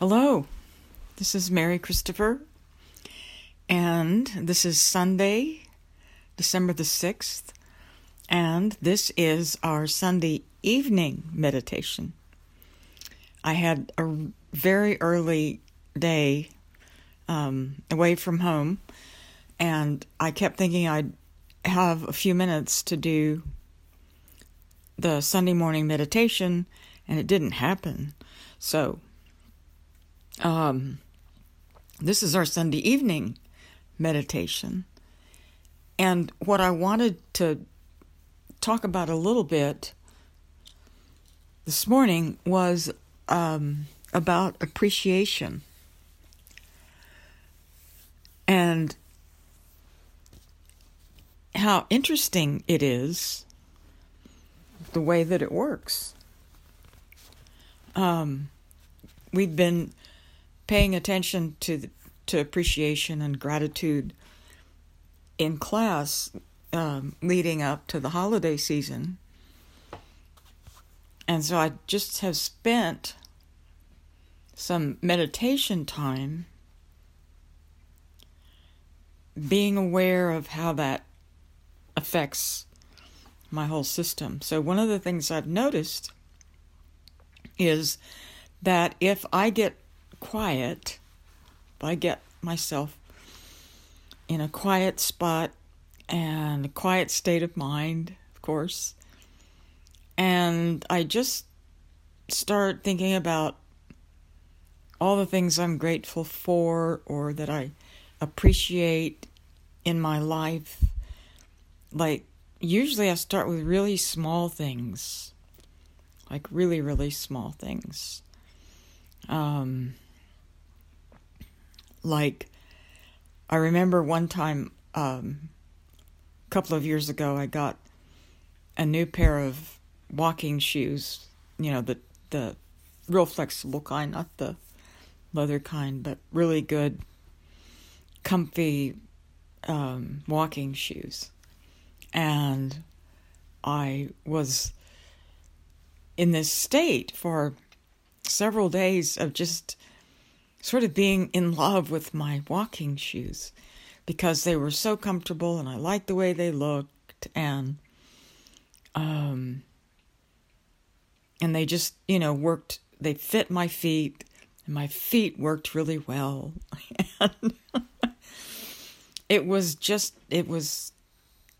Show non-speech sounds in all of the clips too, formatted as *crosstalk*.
Hello, this is Mary Christopher, and this is Sunday, December the 6th, and this is our Sunday evening meditation. I had a very early day um, away from home, and I kept thinking I'd have a few minutes to do the Sunday morning meditation, and it didn't happen. So, um, this is our Sunday evening meditation. And what I wanted to talk about a little bit this morning was um, about appreciation. And how interesting it is the way that it works. Um, we've been paying attention to to appreciation and gratitude in class um, leading up to the holiday season. And so I just have spent some meditation time being aware of how that affects my whole system. So, one of the things I've noticed is that if I get quiet, but I get myself in a quiet spot and a quiet state of mind, of course, and I just start thinking about all the things I'm grateful for or that I appreciate in my life. Like, usually I start with really small things, like really, really small things. Um, like, I remember one time, um, a couple of years ago, I got a new pair of walking shoes. You know, the the real flexible kind, not the leather kind, but really good, comfy um, walking shoes. And I was in this state for several days of just sort of being in love with my walking shoes because they were so comfortable and I liked the way they looked and um and they just, you know, worked they fit my feet and my feet worked really well. *laughs* and it was just it was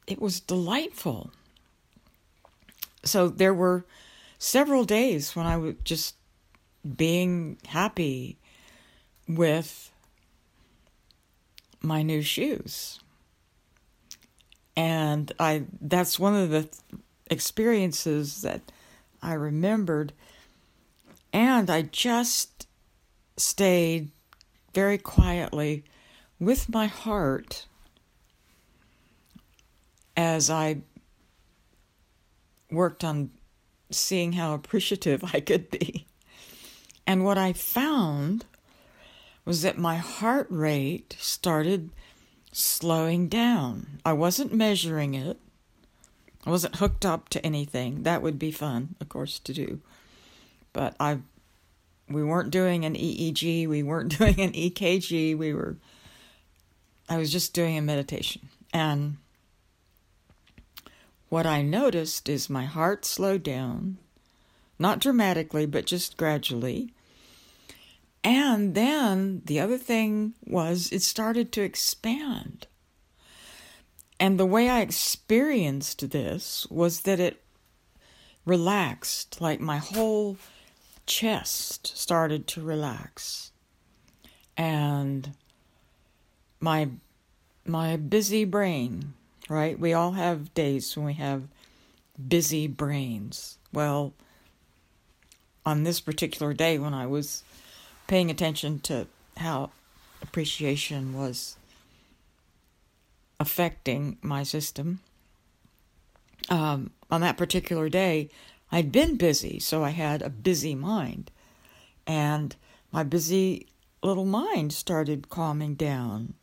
it was delightful. So there were several days when I was just being happy with my new shoes. And I that's one of the experiences that I remembered and I just stayed very quietly with my heart as I worked on seeing how appreciative *laughs* I could be. And what I found was that my heart rate started slowing down. I wasn't measuring it. I wasn't hooked up to anything. That would be fun, of course, to do. But I we weren't doing an EEG, we weren't *laughs* doing an EKG, we were I was just doing a meditation. And what I noticed is my heart slowed down, not dramatically, but just gradually. And then the other thing was it started to expand. And the way I experienced this was that it relaxed, like my whole chest started to relax. And my my busy brain, right? We all have days when we have busy brains. Well, on this particular day when I was paying attention to how appreciation was affecting my system. Um, on that particular day, I'd been busy, so I had a busy mind. And my busy little mind started calming down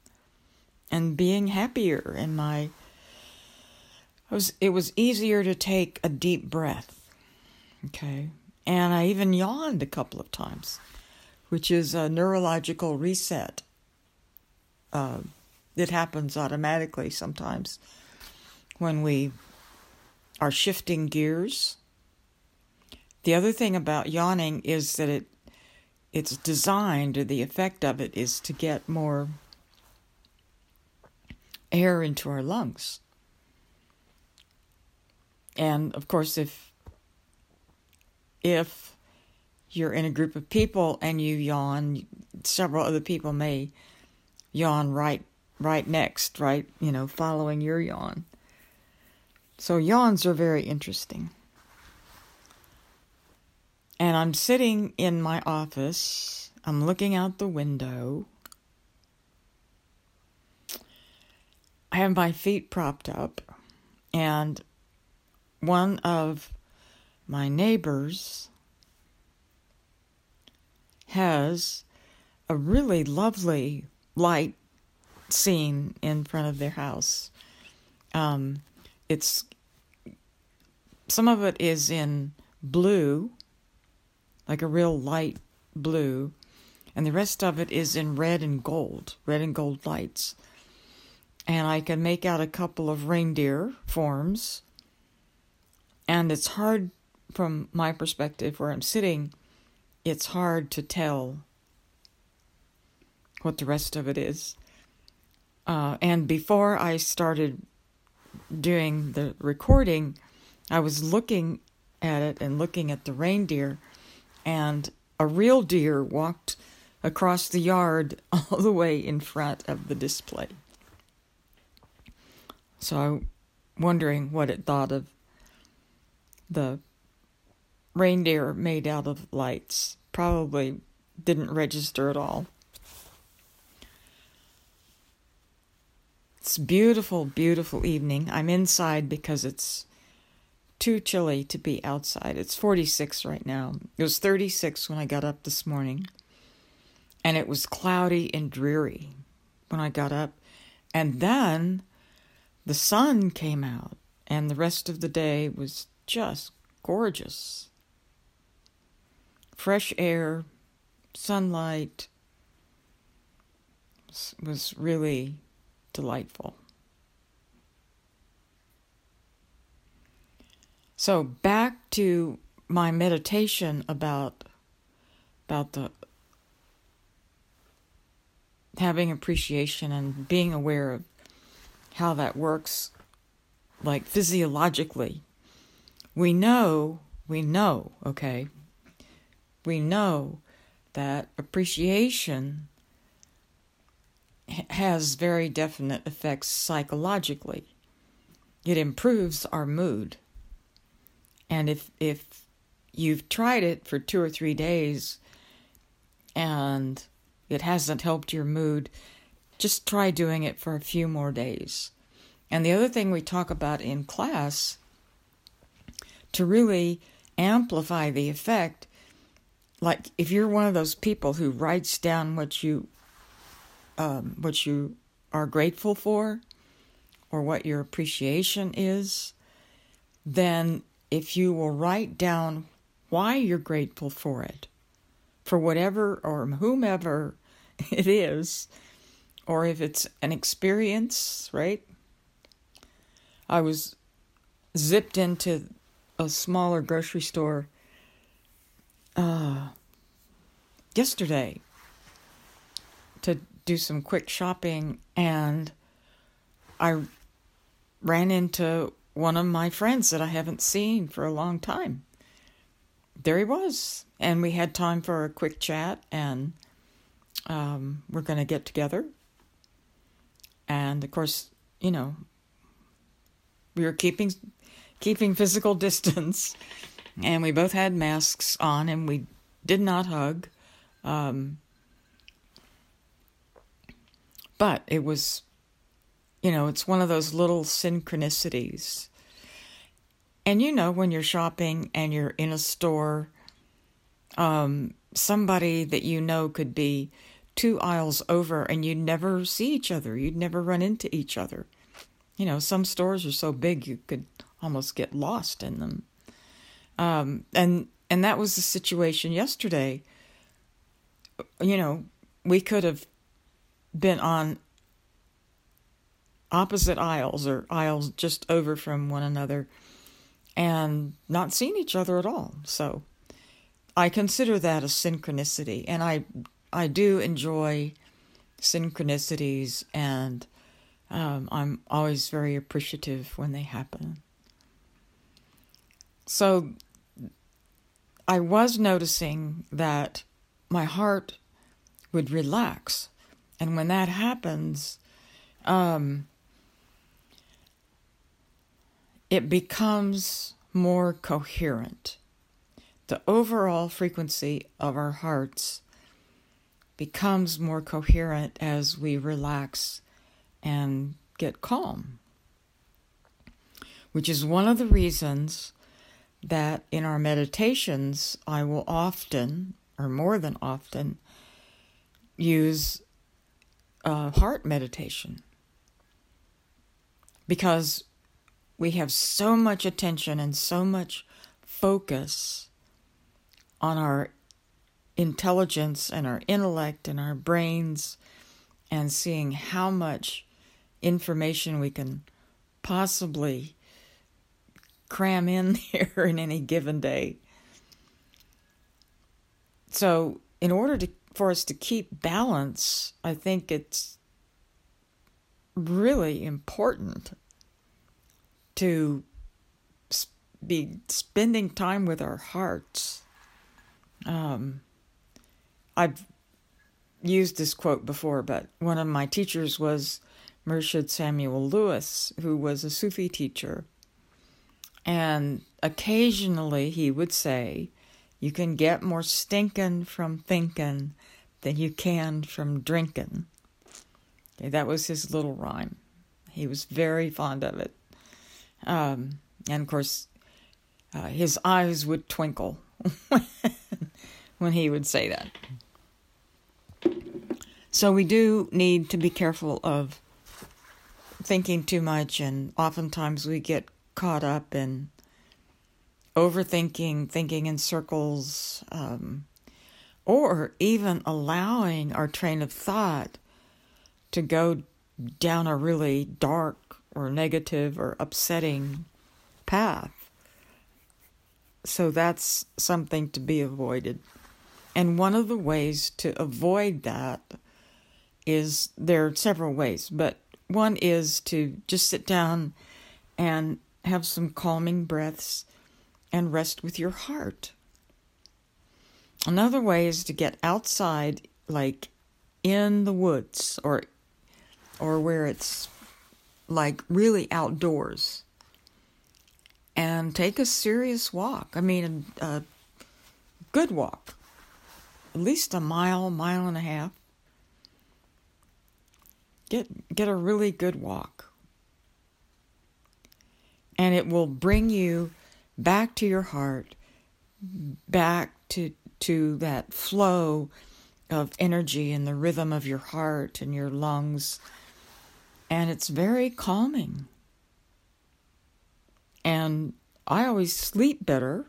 and being happier and my was it was easier to take a deep breath okay and i even yawned a couple of times which is a neurological reset. Uh, it happens automatically sometimes when we are shifting gears. The other thing about yawning is that it it's designed, or the effect of it is to get more air into our lungs. And of course, if if you're in a group of people and you yawn, several other people may yawn right right next, right, you know, following your yawn. So yawns are very interesting. And I'm sitting in my office. I'm looking out the window. I have my feet propped up, and one of my neighbors has a really lovely light scene in front of their house. Um, it's some of it is in blue, like a real light blue, and the rest of it is in red and gold, red and gold lights. And I can make out a couple of reindeer forms. And it's hard from my perspective where I'm sitting, it's hard to tell what the rest of it is. Uh, and before I started doing the recording, I was looking at it and looking at the reindeer, and a real deer walked across the yard *laughs* all the way in front of the display. So I'm wondering what it thought of the reindeer made out of lights. Probably didn't register at all. It's beautiful, beautiful evening. I'm inside because it's too chilly to be outside. It's 46 right now. It was 36 when I got up this morning. And it was cloudy and dreary when I got up. And then the sun came out, and the rest of the day was just gorgeous. Fresh air, sunlight was really delightful. So back to my meditation about about the having appreciation and being aware of how that works like physiologically. We know, we know, okay? We know that appreciation has very definite effects psychologically. It improves our mood. And if if you've tried it for 2 or 3 days and it hasn't helped your mood, just try doing it for a few more days. And the other thing we talk about in class to really amplify the effect like if you're one of those people who writes down what you um, what you are grateful for or what your appreciation is, then if you will write down why you're grateful for it, for whatever or whomever *laughs* it is, or if it's an experience, right? I was zipped into a smaller grocery store uh, yesterday to do some quick shopping, and I ran into one of my friends that I haven't seen for a long time. There he was, and we had time for a quick chat, and um, we're going to get together and of course, you know, we were keeping keeping physical *laughs* distance, and we both had masks on, and we did not hug. Um, but it was, you know, it's one of those little synchronicities. And you know, when you're shopping and you're in a store, um, somebody that you know could be two aisles over and you'd never see each other. You'd never run into each other. You know, some stores are so big you could almost get lost in them. Um, and and that was the situation yesterday. you know, we could have been on opposite aisles or aisles just over from one another and not seen each other at all. So I consider that a synchronicity and I I do enjoy synchronicities and um, I'm always very appreciative when they happen. So I was noticing that my heart would relax. And when that happens, um, it becomes more coherent. The overall frequency of our hearts becomes more coherent as we relax and get calm, which is one of the reasons that in our meditations I will often, or more than often, use a heart meditation. Because we have so much attention and so much focus on our intelligence and our intellect and our brains and seeing how much information we can possibly cram in *laughs* there in any given day. So, in order to for us to keep balance, I think it's really important to be spending time with our hearts. Um, I've used this quote before, but one of my teachers was Murshid Samuel Lewis, who was a Sufi teacher. And occasionally he would say, You can get more stinking from thinking than you can from drinking. Okay, that was his little rhyme. He was very fond of it. Um, and of course, uh, his eyes would twinkle *laughs* when he would say that. So we do need to be careful of thinking too much, and oftentimes we get caught up in overthinking, thinking in circles, um, or even allowing our train of thought to go down a really dark or negative or upsetting path. So that's something to be avoided. And one of the ways to avoid that is there are several ways, but one is to just sit down and have some calming breaths, and rest with your heart. Another way is to get outside, like in the woods or or where it's like really outdoors and take a serious walk. I mean, a, a good walk, at least a mile, mile and a half. Get get a really good walk and it will bring you back to your heart, back to to that flow of energy and the rhythm of your heart and your lungs. And it's very calming. And I always sleep better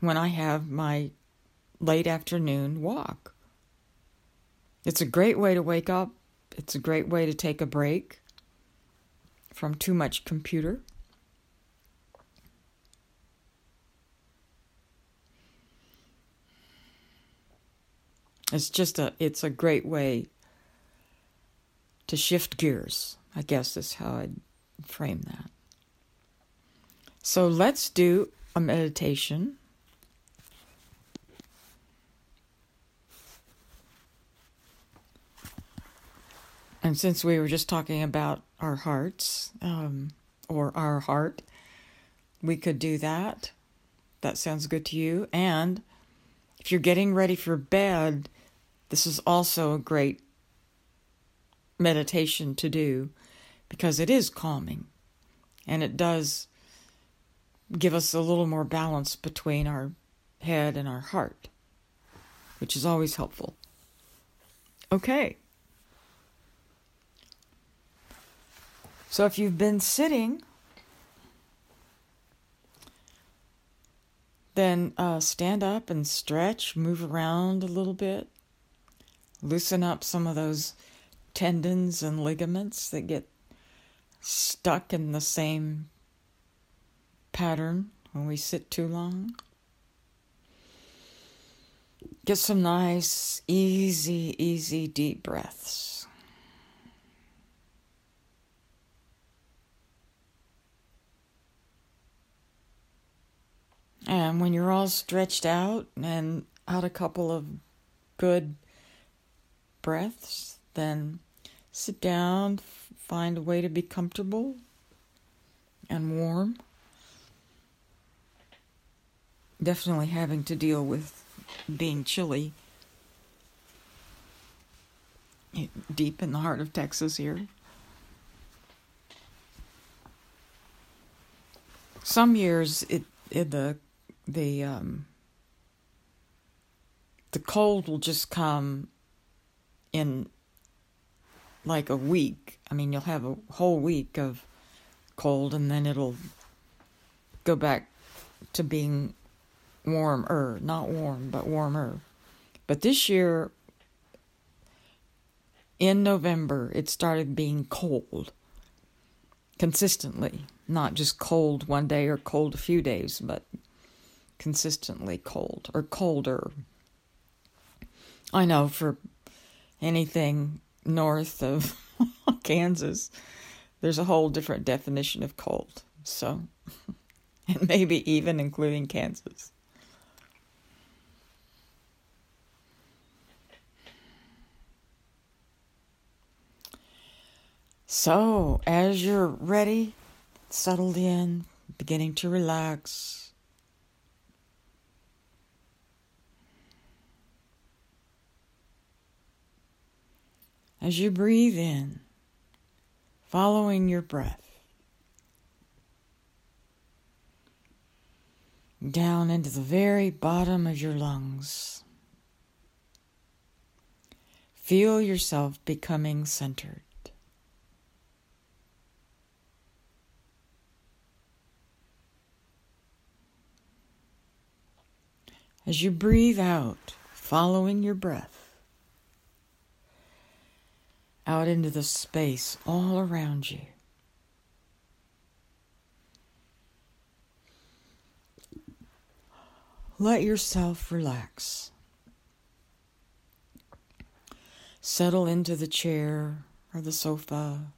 when I have my late afternoon walk. It's a great way to wake up. It's a great way to take a break from too much computer. It's just a it's a great way to shift gears. I guess is how I'd frame that. So let's do a meditation. And since we were just talking about our hearts, um, or our heart, we could do that. That sounds good to you. And if you're getting ready for bed, this is also a great meditation to do because it is calming and it does give us a little more balance between our head and our heart, which is always helpful. Okay. So if you've been sitting, then uh, stand up and stretch, move around a little bit loosen up some of those tendons and ligaments that get stuck in the same pattern when we sit too long. Get some nice, easy, easy, deep breaths. And when you're all stretched out and out a couple of good breaths, then sit down, find a way to be comfortable and warm. Definitely having to deal with being chilly deep in the heart of Texas here. Some years it, it the the um, the cold will just come in like a week. I mean, you'll have a whole week of cold and then it'll go back to being warmer, not warm, but warmer. But this year, in November, it started being cold consistently, not just cold one day or cold a few days, but consistently cold or colder. I know for anything north of *laughs* Kansas, there's a whole different definition of cold. So, *laughs* and maybe even including Kansas. So, as you're ready, settled in, beginning to relax, as you breathe in, following your breath down into the very bottom of your lungs. Feel yourself becoming centered. As you breathe out, following your breath, out into the space all around you. Let yourself relax. Settle into the chair or the sofa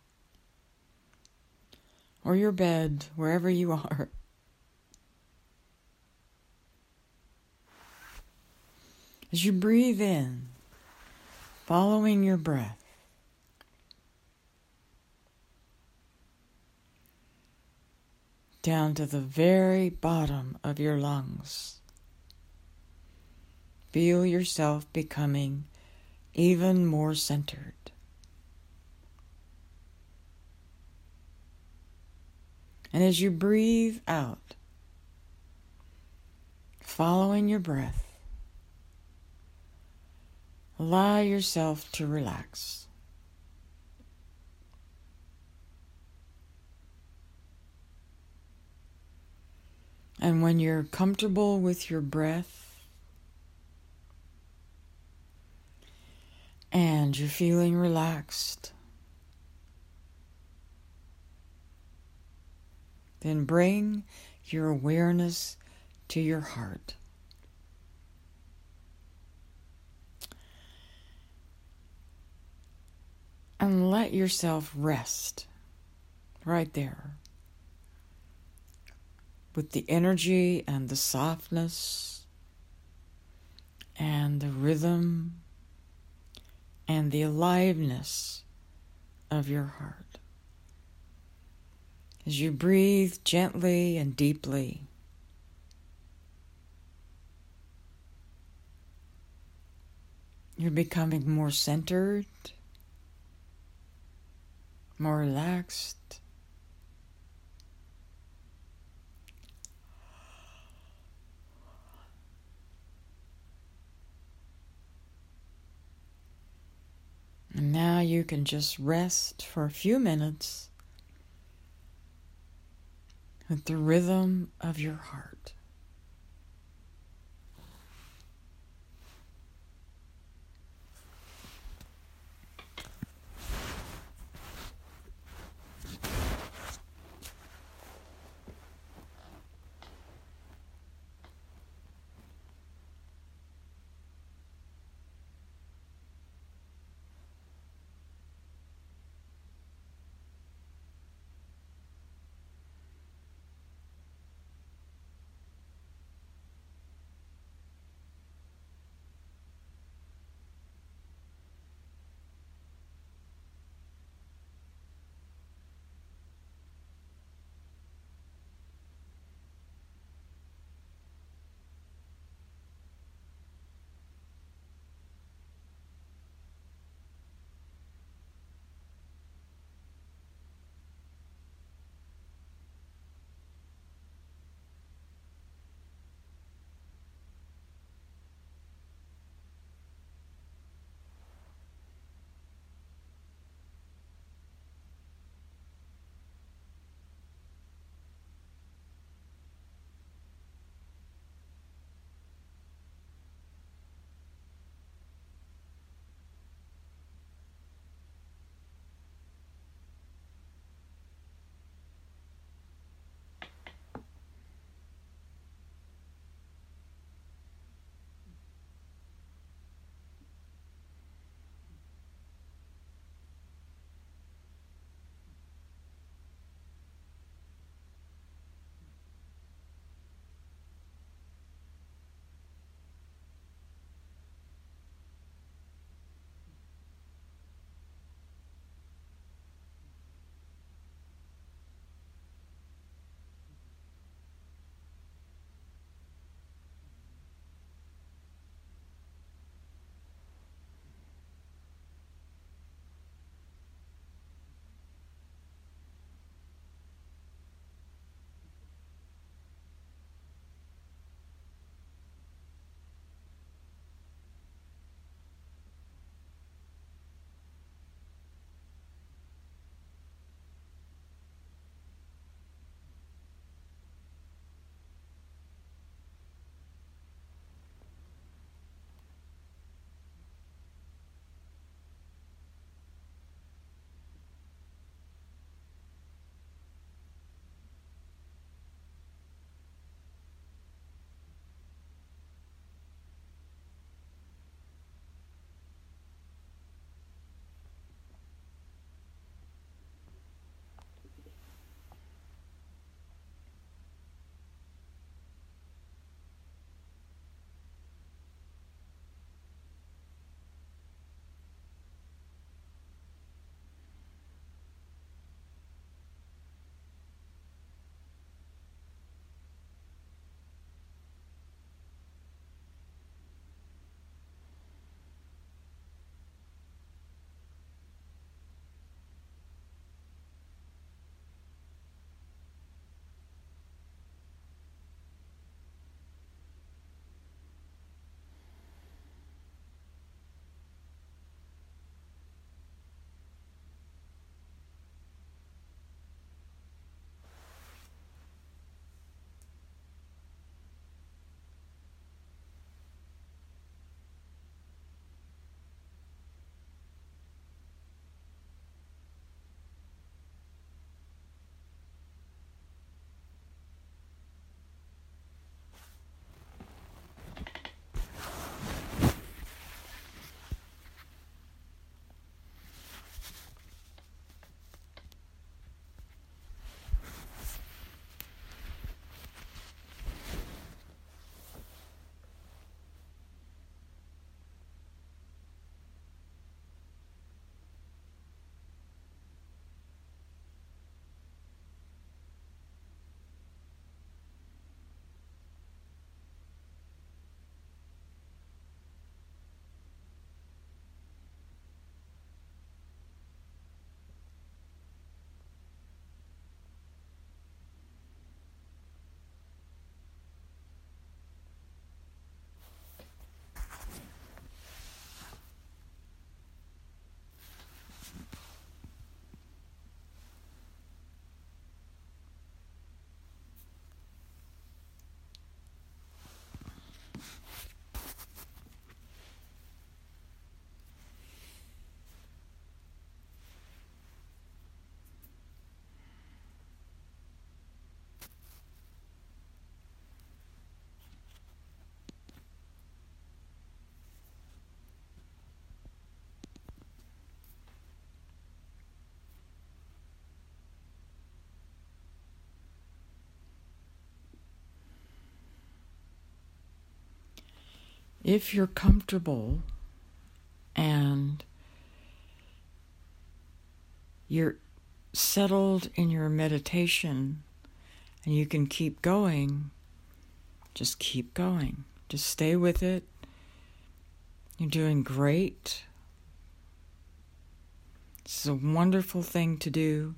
or your bed, wherever you are. As you breathe in, following your breath, down to the very bottom of your lungs. Feel yourself becoming even more centered. And as you breathe out, following your breath, Allow yourself to relax. And when you're comfortable with your breath and you're feeling relaxed, then bring your awareness to your heart. and let yourself rest right there with the energy and the softness and the rhythm and the aliveness of your heart. As you breathe gently and deeply, you're becoming more centered more relaxed. And now you can just rest for a few minutes with the rhythm of your heart. If you're comfortable and you're settled in your meditation and you can keep going, just keep going. Just stay with it. You're doing great. This is a wonderful thing to do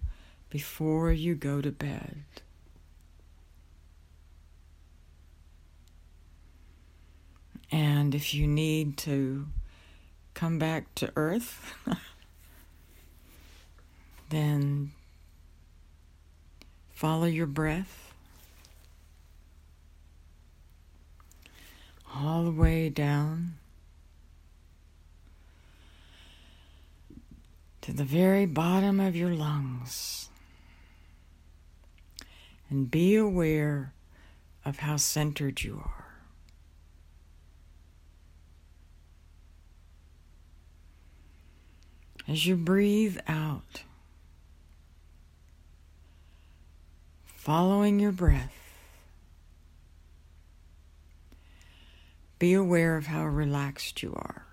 before you go to bed. And if you need to come back to earth, *laughs* then follow your breath all the way down to the very bottom of your lungs. And be aware of how centered you are. As you breathe out, following your breath, be aware of how relaxed you are.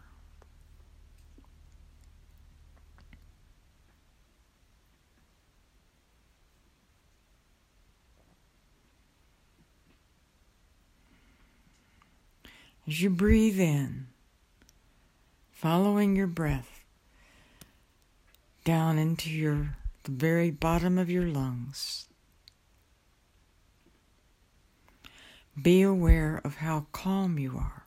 As you breathe in, following your breath down into your the very bottom of your lungs. Be aware of how calm you are.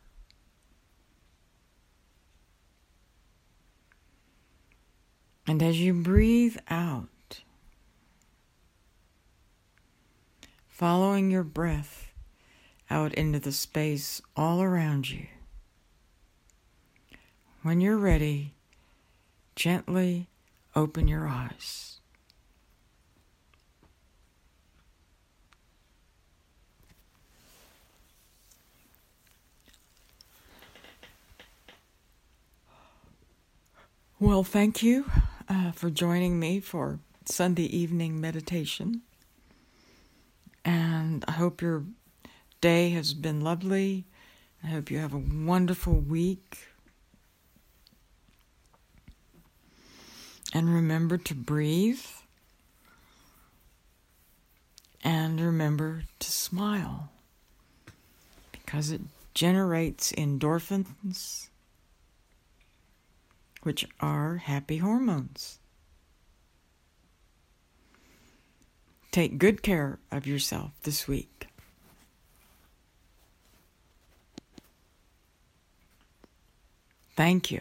And as you breathe out, following your breath, out into the space all around you. When you're ready, gently open your eyes. Well, thank you uh, for joining me for Sunday evening meditation. And I hope your day has been lovely. I hope you have a wonderful week. And remember to breathe. And remember to smile because it generates endorphins, which are happy hormones. Take good care of yourself this week. Thank you.